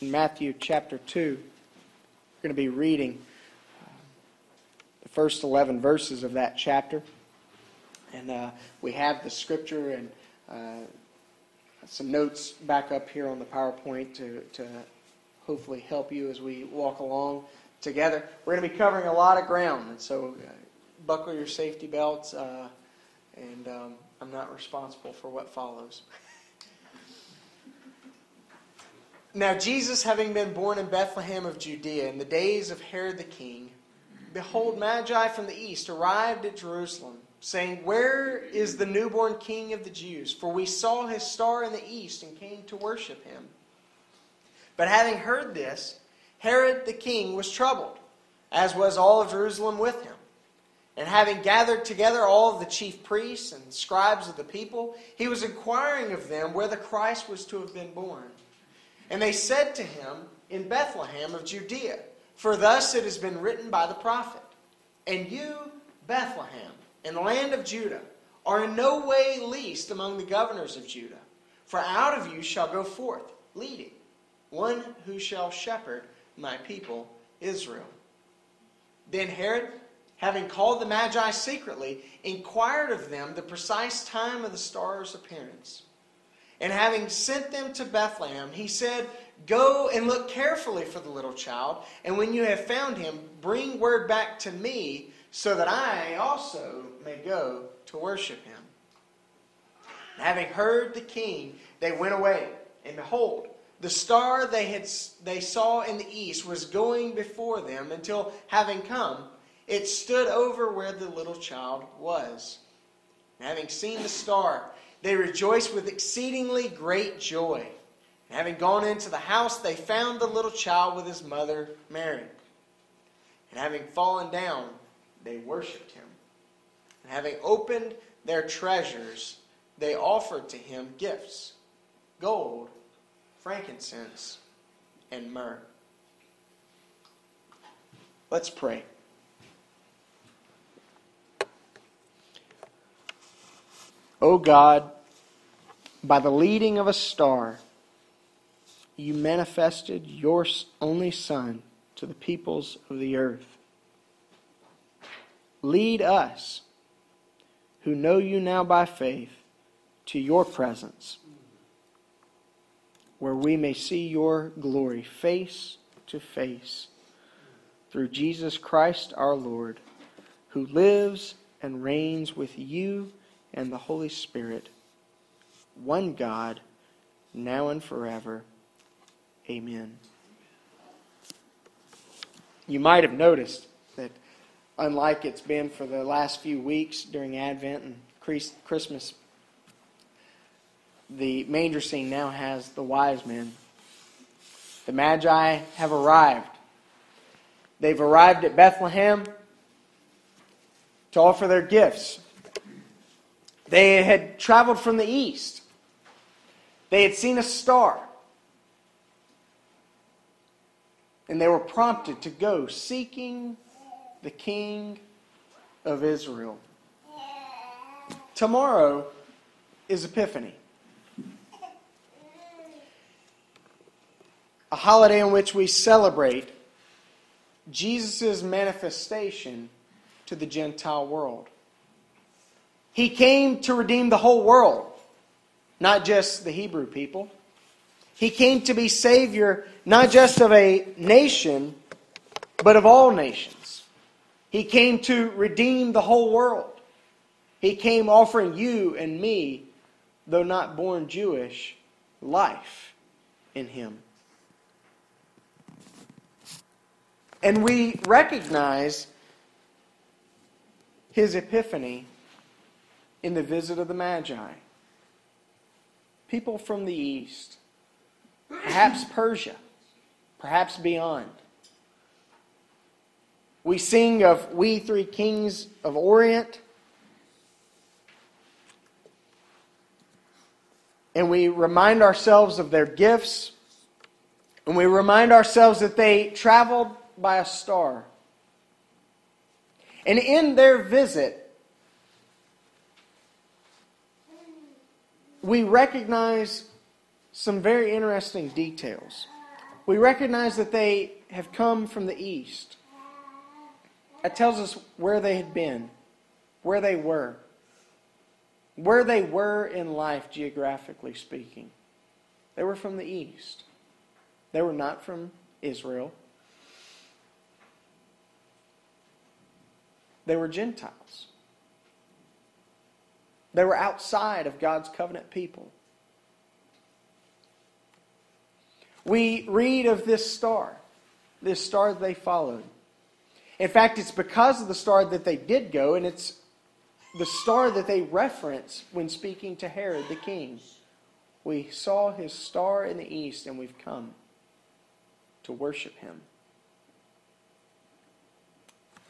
in Matthew chapter 2. We're going to be reading uh, the first 11 verses of that chapter. And uh, we have the scripture and uh, some notes back up here on the PowerPoint to, to hopefully help you as we walk along together. We're going to be covering a lot of ground, and so uh, buckle your safety belts, uh, and um, I'm not responsible for what follows. now, Jesus, having been born in Bethlehem of Judea in the days of Herod the king, behold, Magi from the east arrived at Jerusalem, saying, Where is the newborn king of the Jews? For we saw his star in the east and came to worship him. But having heard this, Herod the king was troubled, as was all of Jerusalem with him. And having gathered together all of the chief priests and scribes of the people, he was inquiring of them where the Christ was to have been born. And they said to him, In Bethlehem of Judea, for thus it has been written by the prophet, And you, Bethlehem, in the land of Judah, are in no way least among the governors of Judah, for out of you shall go forth, leading, one who shall shepherd my people Israel. Then Herod, having called the Magi secretly, inquired of them the precise time of the star's appearance. And having sent them to Bethlehem, he said, Go and look carefully for the little child, and when you have found him, bring word back to me, so that I also may go to worship him. And having heard the king, they went away, and behold, the star they, had, they saw in the east was going before them until, having come, it stood over where the little child was. And having seen the star, they rejoiced with exceedingly great joy. And having gone into the house, they found the little child with his mother, Mary. And having fallen down, they worshipped him. And having opened their treasures, they offered to him gifts gold frankincense, and myrrh. Let's pray. O God, by the leading of a star, you manifested your only Son to the peoples of the earth. Lead us, who know you now by faith, to your presence where we may see your glory face to face through Jesus Christ our Lord, who lives and reigns with you and the Holy Spirit, one God, now and forever. Amen. You might have noticed that, unlike it's been for the last few weeks during Advent and Christmas the manger scene now has the wise men. The Magi have arrived. They've arrived at Bethlehem to offer their gifts. They had traveled from the east. They had seen a star. And they were prompted to go seeking the King of Israel. Tomorrow is Epiphany. a holiday in which we celebrate Jesus' manifestation to the Gentile world. He came to redeem the whole world, not just the Hebrew people. He came to be Savior not just of a nation, but of all nations. He came to redeem the whole world. He came offering you and me, though not born Jewish, life in Him. And we recognize his epiphany in the visit of the Magi. People from the east, perhaps Persia, perhaps beyond. We sing of we three kings of Orient. And we remind ourselves of their gifts. And we remind ourselves that they traveled by a star. And in their visit, we recognize some very interesting details. We recognize that they have come from the east. That tells us where they had been, where they were, where they were in life, geographically speaking. They were from the east. They were not from Israel. They were Gentiles. They were outside of God's covenant people. We read of this star, this star they followed. In fact, it's because of the star that they did go, and it's the star that they reference when speaking to Herod the king. We saw his star in the east, and we've come to worship him.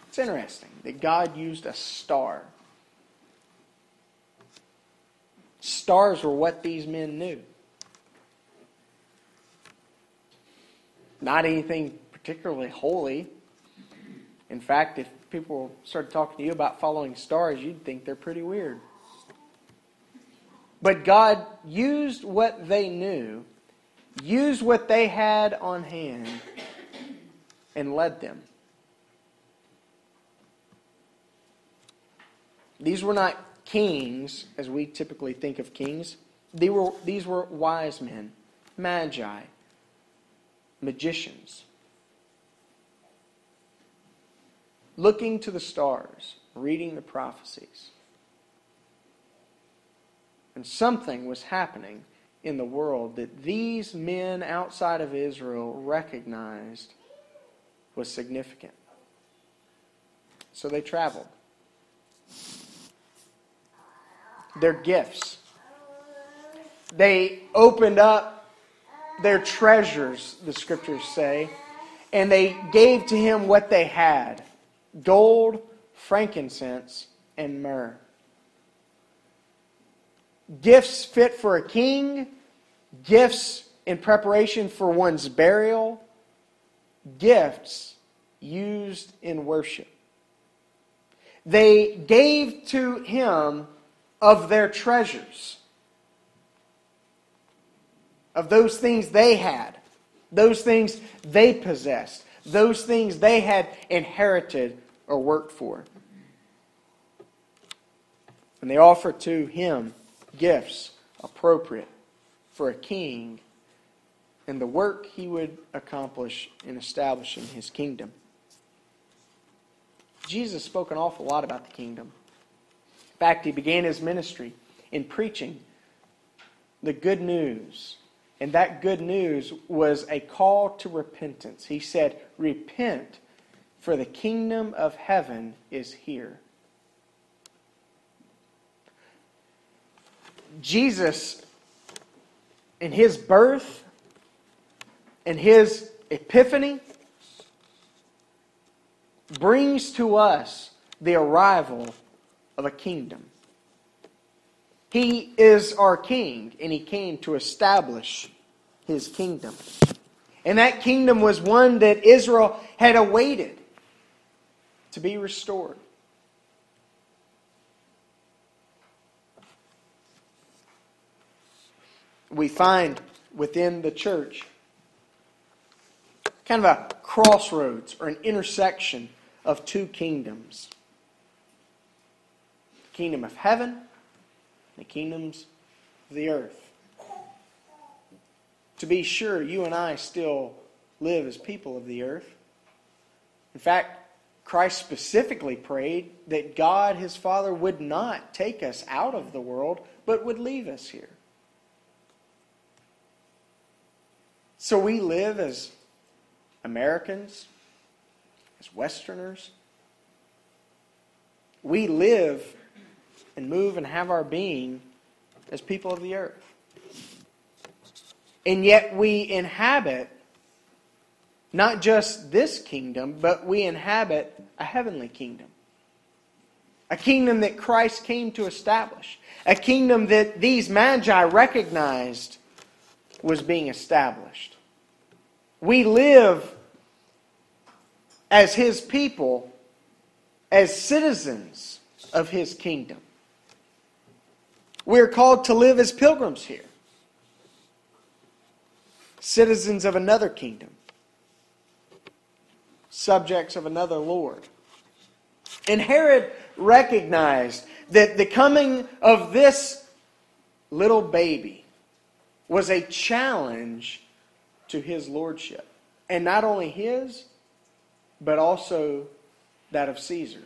It's interesting that God used a star. Stars were what these men knew. Not anything particularly holy. In fact, if people started talking to you about following stars, you'd think they're pretty weird. But God used what they knew, used what they had on hand, and led them. These were not kings, as we typically think of kings. They were, these were wise men, magi, magicians. Looking to the stars, reading the prophecies. And something was happening in the world that these men outside of Israel recognized was significant. So they traveled. Their gifts. They opened up their treasures, the scriptures say, and they gave to him what they had gold, frankincense, and myrrh gifts fit for a king, gifts in preparation for one's burial, gifts used in worship. They gave to him of their treasures, of those things they had, those things they possessed, those things they had inherited or worked for. And they offered to him gifts appropriate for a king and the work he would accomplish in establishing his kingdom. Jesus spoke an awful lot about the kingdom. In fact, he began his ministry in preaching the good news. And that good news was a call to repentance. He said, Repent, for the kingdom of heaven is here. Jesus, in his birth and his epiphany, brings to us the arrival of a kingdom. He is our king, and he came to establish his kingdom. And that kingdom was one that Israel had awaited to be restored. we find within the church kind of a crossroads or an intersection of two kingdoms kingdom of heaven the kingdoms of the earth. To be sure, you and I still live as people of the earth. In fact, Christ specifically prayed that God, his Father, would not take us out of the world, but would leave us here. So we live as Americans, as Westerners. We live and move and have our being as people of the earth. And yet we inhabit not just this kingdom, but we inhabit a heavenly kingdom. A kingdom that Christ came to establish. A kingdom that these magi recognized was being established. We live as His people, as citizens of His kingdom. We're called to live as pilgrims here. citizens of another kingdom, subjects of another Lord. And Herod recognized that the coming of this little baby was a challenge to his lordship. And not only his, but also that of Caesar.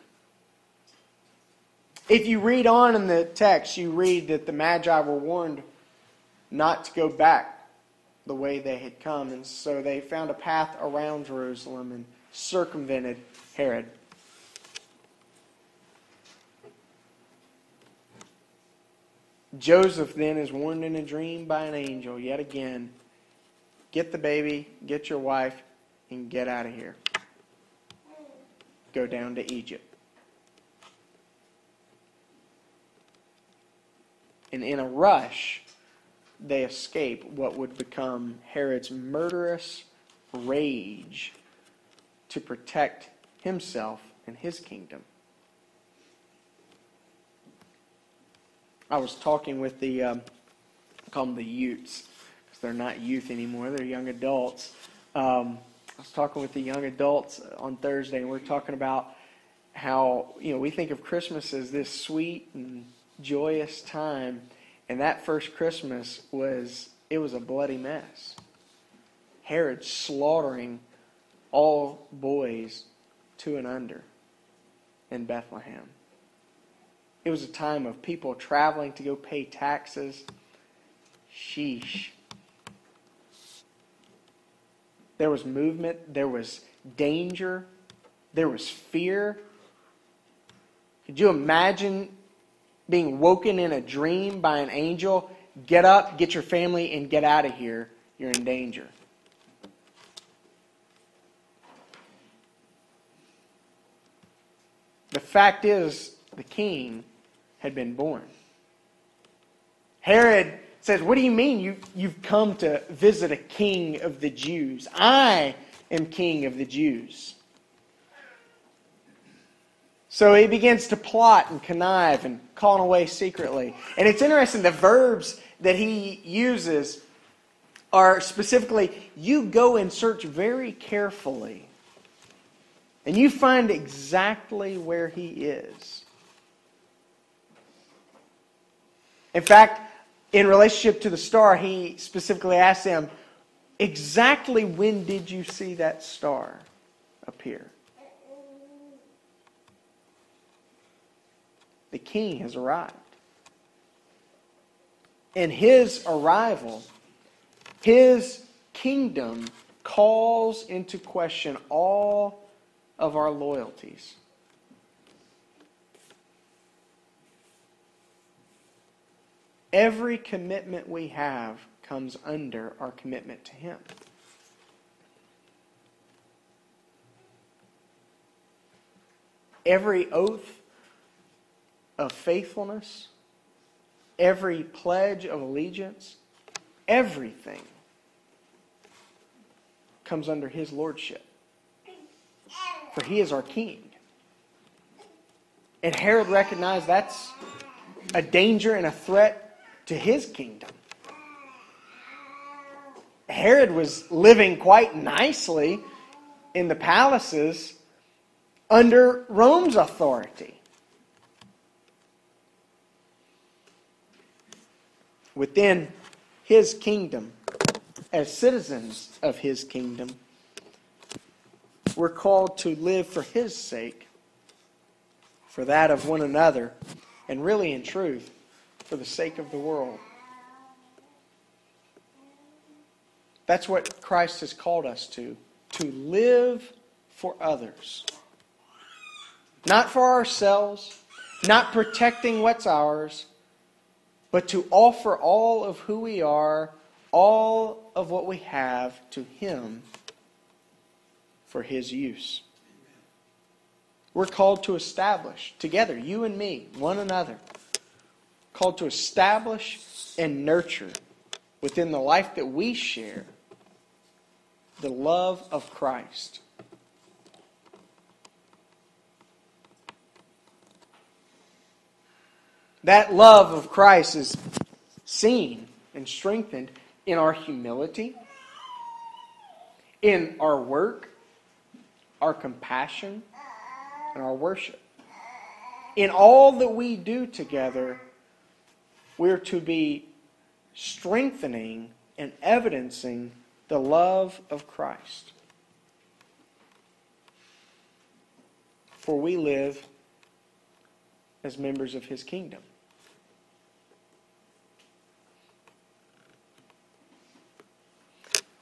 If you read on in the text, you read that the Magi were warned not to go back the way they had come. And so they found a path around Jerusalem and circumvented Herod. Joseph then is warned in a dream by an angel yet again get the baby, get your wife, and get out of here. Go down to Egypt. And in a rush, they escape what would become Herod's murderous rage to protect himself and his kingdom. I was talking with the, um, call them the Utes, because they're not youth anymore, they're young adults. Um, I was talking with the young adults on Thursday, and we are talking about how, you know, we think of Christmas as this sweet and joyous time, and that first Christmas was, it was a bloody mess. Herod slaughtering all boys two and under in Bethlehem. It was a time of people traveling to go pay taxes. Sheesh. There was movement, there was danger, there was fear. Could you imagine being woken in a dream by an angel? Get up, get your family, and get out of here. You're in danger. The fact is, the king had been born. Herod says, What do you mean you, you've come to visit a king of the Jews? I am king of the Jews. So he begins to plot and connive and call away secretly. And it's interesting, the verbs that he uses are specifically you go and search very carefully, and you find exactly where he is. In fact, in relationship to the star, he specifically asked them, Exactly when did you see that star appear? The king has arrived. And his arrival, his kingdom, calls into question all of our loyalties. Every commitment we have comes under our commitment to Him. Every oath of faithfulness, every pledge of allegiance, everything comes under His Lordship. For He is our King. And Herod recognized that's a danger and a threat to his kingdom. Herod was living quite nicely in the palaces under Rome's authority. Within his kingdom, as citizens of his kingdom, we're called to live for his sake, for that of one another, and really in truth, for the sake of the world. That's what Christ has called us to to live for others. Not for ourselves, not protecting what's ours, but to offer all of who we are, all of what we have to Him for His use. We're called to establish together, you and me, one another called to establish and nurture within the life that we share the love of Christ. That love of Christ is seen and strengthened in our humility, in our work, our compassion, and our worship. In all that we do together, we're to be strengthening and evidencing the love of Christ. For we live as members of his kingdom.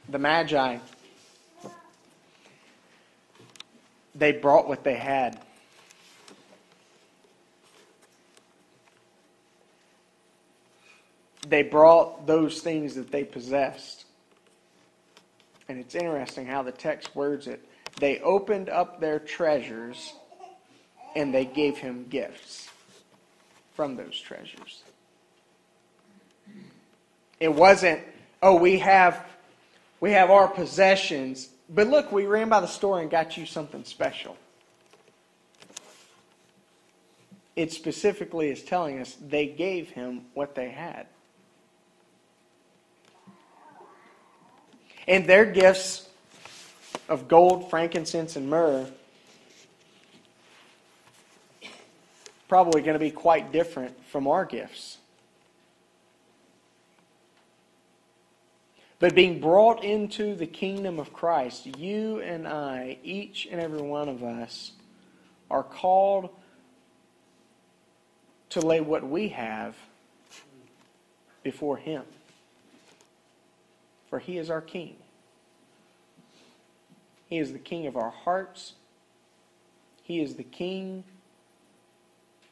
The Magi, they brought what they had. They brought those things that they possessed. And it's interesting how the text words it. They opened up their treasures and they gave him gifts from those treasures. It wasn't, oh, we have we have our possessions, but look, we ran by the store and got you something special. It specifically is telling us they gave him what they had. And their gifts of gold, frankincense, and myrrh probably going to be quite different from our gifts. But being brought into the kingdom of Christ, you and I, each and every one of us, are called to lay what we have before Him. For He is our King. He is the King of our hearts. He is the King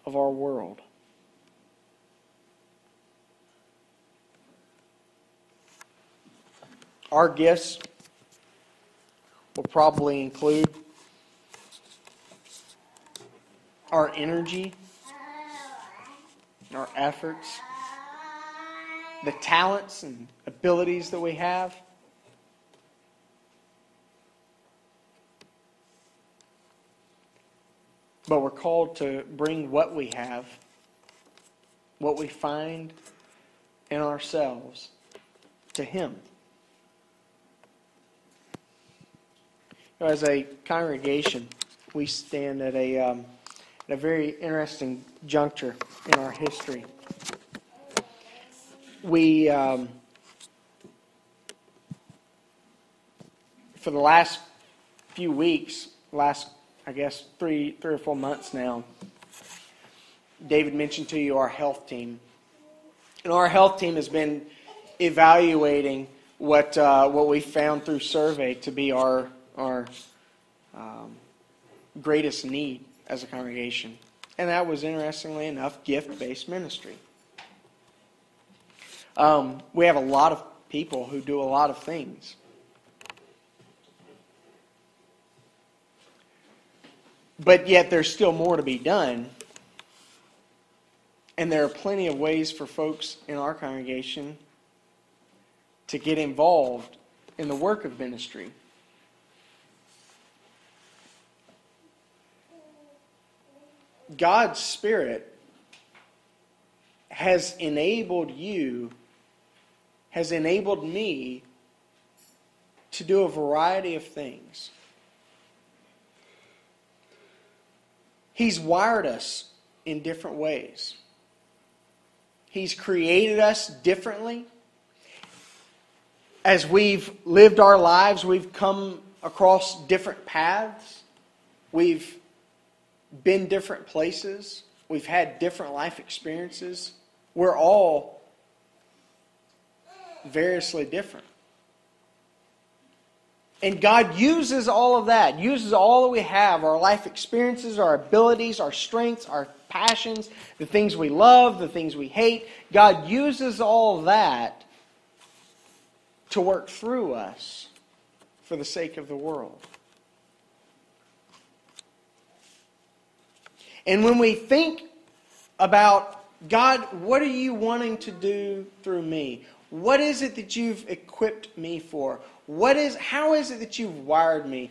of our world. Our gifts will probably include our energy, our efforts, the talents and abilities that we have. But we're called to bring what we have, what we find in ourselves, to Him. As a congregation, we stand at a, um, at a very interesting juncture in our history. We, um, for the last few weeks, last I guess, three, three or four months now. David mentioned to you our health team. And our health team has been evaluating what, uh, what we found through survey to be our, our um, greatest need as a congregation. And that was, interestingly enough, gift based ministry. Um, we have a lot of people who do a lot of things. But yet there's still more to be done. And there are plenty of ways for folks in our congregation to get involved in the work of ministry. God's Spirit has enabled you, has enabled me to do a variety of things. He's wired us in different ways. He's created us differently. As we've lived our lives, we've come across different paths. We've been different places. We've had different life experiences. We're all variously different. And God uses all of that, uses all that we have our life experiences, our abilities, our strengths, our passions, the things we love, the things we hate. God uses all that to work through us for the sake of the world. And when we think about God, what are you wanting to do through me? What is it that you've equipped me for? What is, how is it that you've wired me?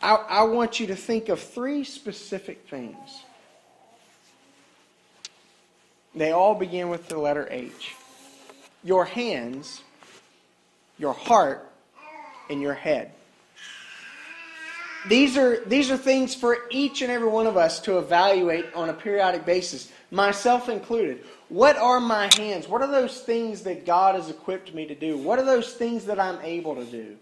I, I want you to think of three specific things. They all begin with the letter H. Your hands, your heart, and your head. These are, these are things for each and every one of us to evaluate on a periodic basis, myself included. What are my hands? What are those things that God has equipped me to do? What are those things that I'm able to do?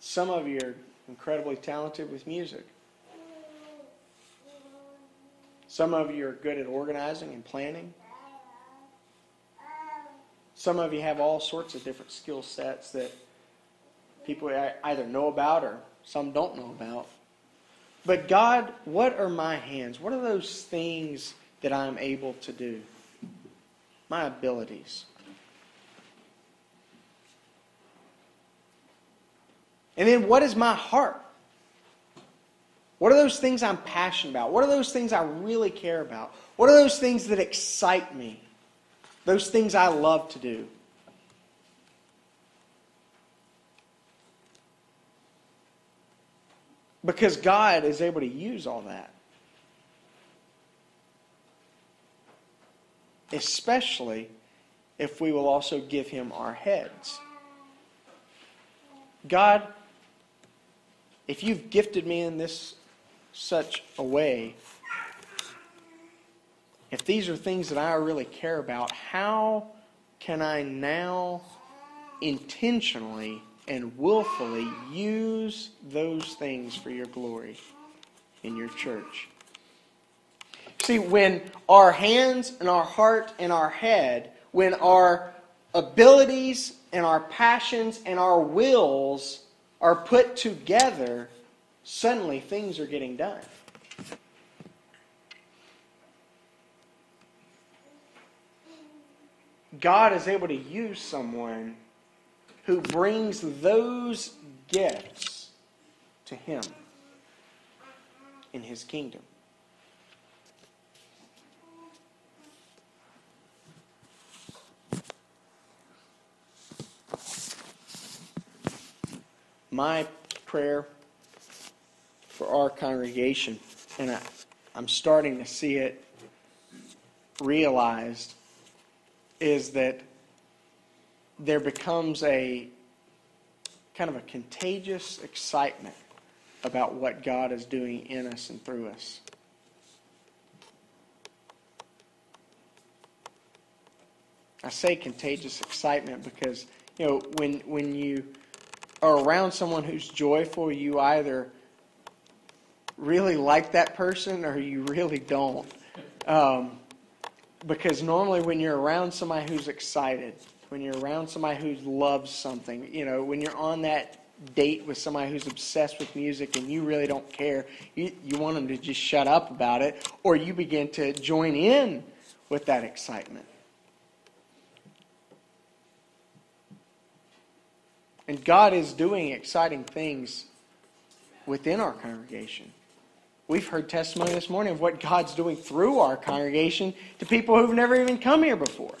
Some of you are incredibly talented with music. Some of you are good at organizing and planning. Some of you have all sorts of different skill sets that people either know about or some don't know about. But God, what are my hands? What are those things that I'm able to do? My abilities. And then what is my heart? What are those things I'm passionate about? What are those things I really care about? What are those things that excite me? Those things I love to do? Because God is able to use all that. Especially if we will also give Him our heads. God, if you've gifted me in this such a way, if these are things that I really care about, how can I now intentionally and willfully use those things for your glory in your church? See, when our hands and our heart and our head, when our abilities and our passions and our wills are put together, suddenly things are getting done. God is able to use someone who brings those gifts to Him in His kingdom. My prayer for our congregation, and I, I'm starting to see it realized, is that there becomes a kind of a contagious excitement about what God is doing in us and through us. I say contagious excitement because you know when when you are around someone who's joyful, you either really like that person or you really don't. Um, because normally when you're around somebody who's excited, when you're around somebody who loves something, you know, when you're on that date with somebody who's obsessed with music and you really don't care, you, you want them to just shut up about it, or you begin to join in with that excitement. And God is doing exciting things within our congregation. We've heard testimony this morning of what God's doing through our congregation to people who've never even come here before,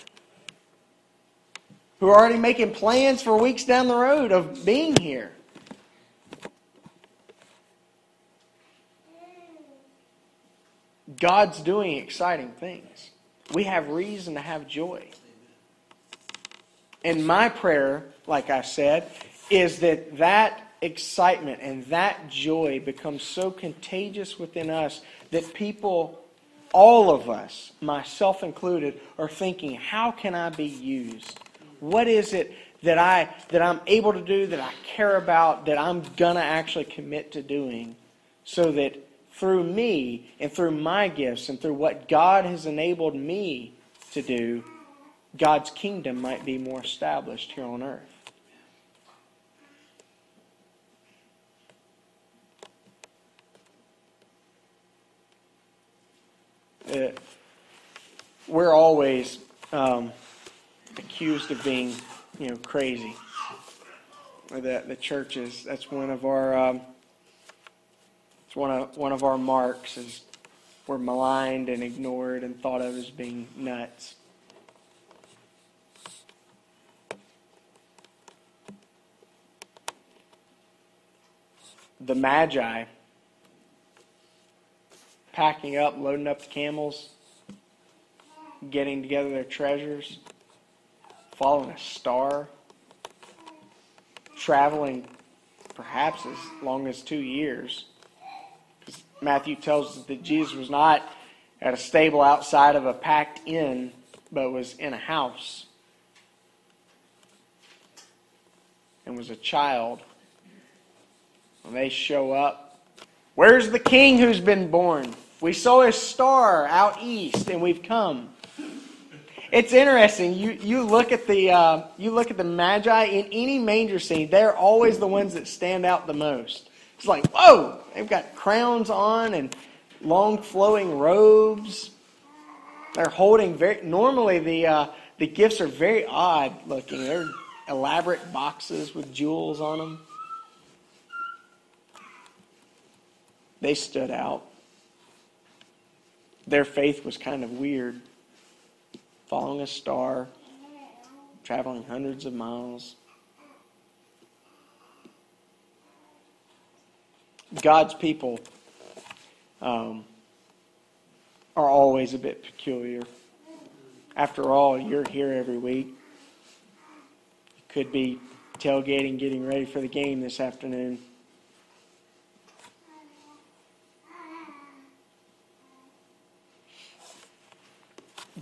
who are already making plans for weeks down the road of being here. God's doing exciting things. We have reason to have joy. And my prayer, like I said, is that that excitement and that joy becomes so contagious within us that people, all of us, myself included, are thinking, how can I be used? What is it that I that I'm able to do, that I care about, that I'm gonna actually commit to doing, so that through me and through my gifts and through what God has enabled me to do, God's kingdom might be more established here on earth. Uh, we're always um, accused of being, you know, crazy. Or that the churches. That's one of our. Um, it's one of one of our marks is we're maligned and ignored and thought of as being nuts. the Magi packing up, loading up the camels, getting together their treasures, following a star. traveling perhaps as long as two years. Because Matthew tells us that Jesus was not at a stable outside of a packed inn, but was in a house and was a child. When they show up, where's the king who's been born? We saw a star out east, and we've come. It's interesting. You you look at the uh, you look at the magi in any manger scene. They're always the ones that stand out the most. It's like whoa! They've got crowns on and long flowing robes. They're holding very. Normally the uh, the gifts are very odd looking. They're elaborate boxes with jewels on them. They stood out. Their faith was kind of weird following a star, traveling hundreds of miles. God's people um, are always a bit peculiar. After all, you're here every week. You could be tailgating, getting ready for the game this afternoon.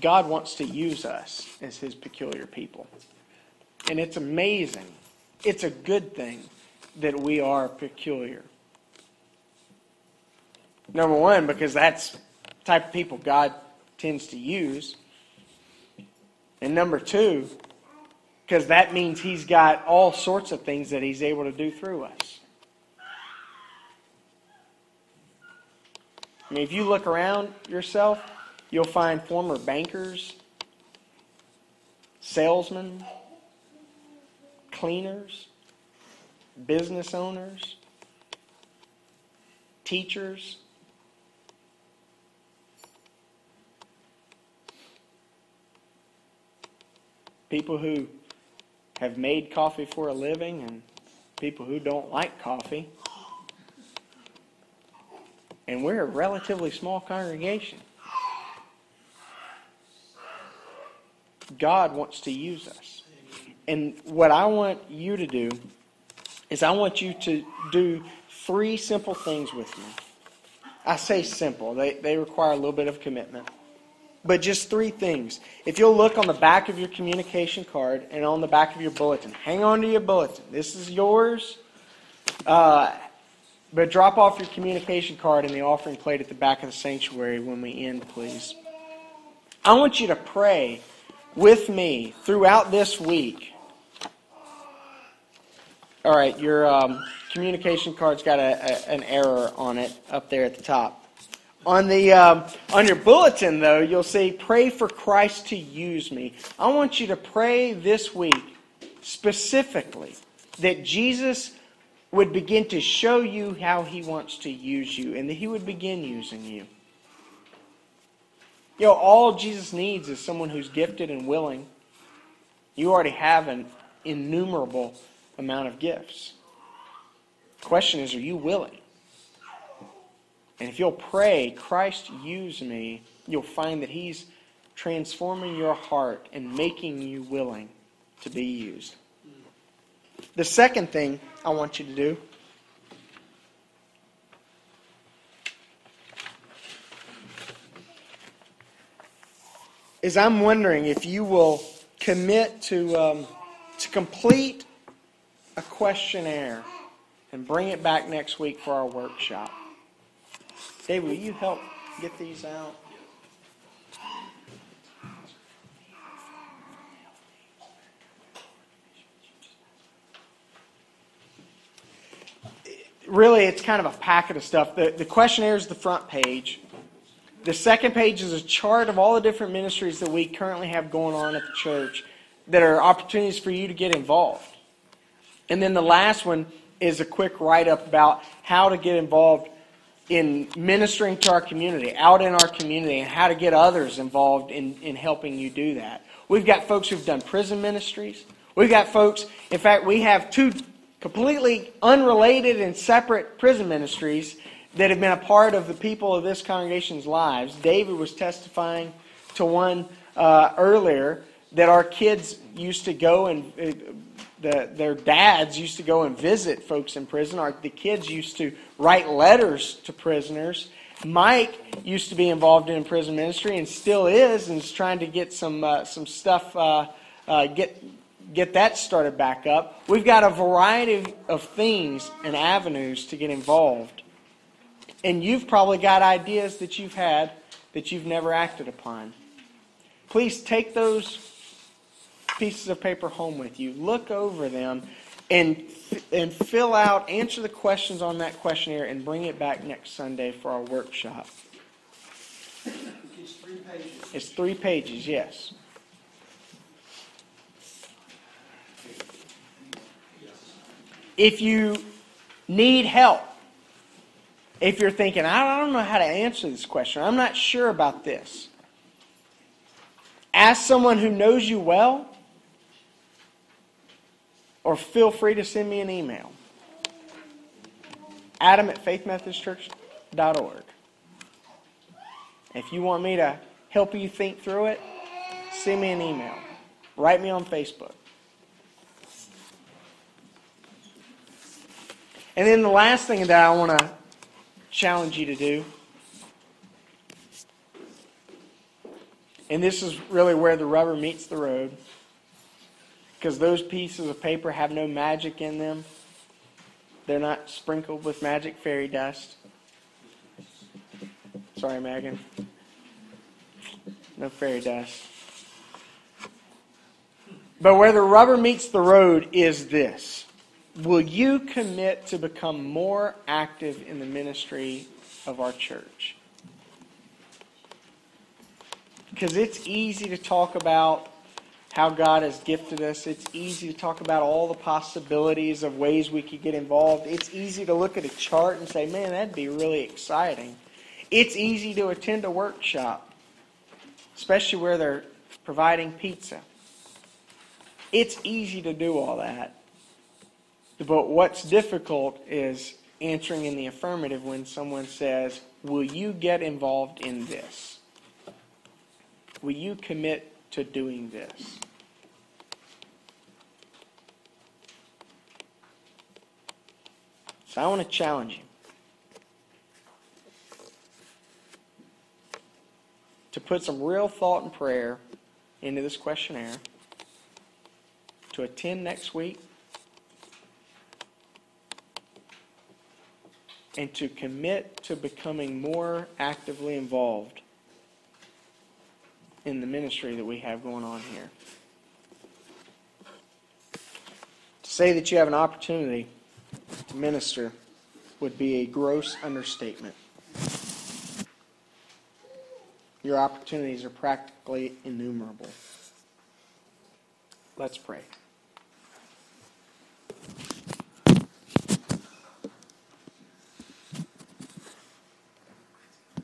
God wants to use us as his peculiar people. And it's amazing. It's a good thing that we are peculiar. Number one, because that's the type of people God tends to use. And number two, because that means he's got all sorts of things that he's able to do through us. I mean, if you look around yourself, You'll find former bankers, salesmen, cleaners, business owners, teachers. People who have made coffee for a living and people who don't like coffee. And we're a relatively small congregation. God wants to use us. And what I want you to do is I want you to do three simple things with me. I say simple, they, they require a little bit of commitment. But just three things. If you'll look on the back of your communication card and on the back of your bulletin, hang on to your bulletin. This is yours. Uh, but drop off your communication card in the offering plate at the back of the sanctuary when we end, please. I want you to pray with me throughout this week. All right, your um, communication card's got a, a, an error on it up there at the top. On the um, on your bulletin, though, you'll see "Pray for Christ to use me." I want you to pray this week specifically that Jesus would begin to show you how He wants to use you, and that He would begin using you. You know, all Jesus needs is someone who's gifted and willing. You already have an innumerable amount of gifts. The question is, are you willing? And if you'll pray, Christ use me, you'll find that He's transforming your heart and making you willing to be used. The second thing I want you to do is I'm wondering if you will commit to, um, to complete a questionnaire and bring it back next week for our workshop. Dave, will you help get these out? Really, it's kind of a packet of stuff. The, the questionnaire is the front page. The second page is a chart of all the different ministries that we currently have going on at the church that are opportunities for you to get involved. And then the last one is a quick write up about how to get involved in ministering to our community, out in our community, and how to get others involved in, in helping you do that. We've got folks who've done prison ministries. We've got folks, in fact, we have two completely unrelated and separate prison ministries that have been a part of the people of this congregation's lives. David was testifying to one uh, earlier that our kids used to go and uh, the, their dads used to go and visit folks in prison, or the kids used to write letters to prisoners. Mike used to be involved in prison ministry and still is, and is trying to get some uh, some stuff uh, uh, get get that started back up. We've got a variety of things and avenues to get involved, and you've probably got ideas that you've had that you've never acted upon. Please take those pieces of paper home with you. Look over them and and fill out, answer the questions on that questionnaire, and bring it back next Sunday for our workshop. It's three pages. It's three pages, yes. If you need help, if you're thinking, I don't know how to answer this question, I'm not sure about this, ask someone who knows you well or feel free to send me an email. Adam at faithmethodistchurch.org. If you want me to help you think through it, send me an email. Write me on Facebook. And then the last thing that I want to challenge you to do, and this is really where the rubber meets the road because those pieces of paper have no magic in them. They're not sprinkled with magic fairy dust. Sorry, Megan. No fairy dust. But where the rubber meets the road is this Will you commit to become more active in the ministry of our church? Because it's easy to talk about how God has gifted us. It's easy to talk about all the possibilities of ways we could get involved. It's easy to look at a chart and say, man, that'd be really exciting. It's easy to attend a workshop, especially where they're providing pizza. It's easy to do all that. But what's difficult is answering in the affirmative when someone says, Will you get involved in this? Will you commit to doing this. So I want to challenge you to put some real thought and prayer into this questionnaire, to attend next week, and to commit to becoming more actively involved in the ministry that we have going on here. To say that you have an opportunity to minister would be a gross understatement. Your opportunities are practically innumerable. Let's pray.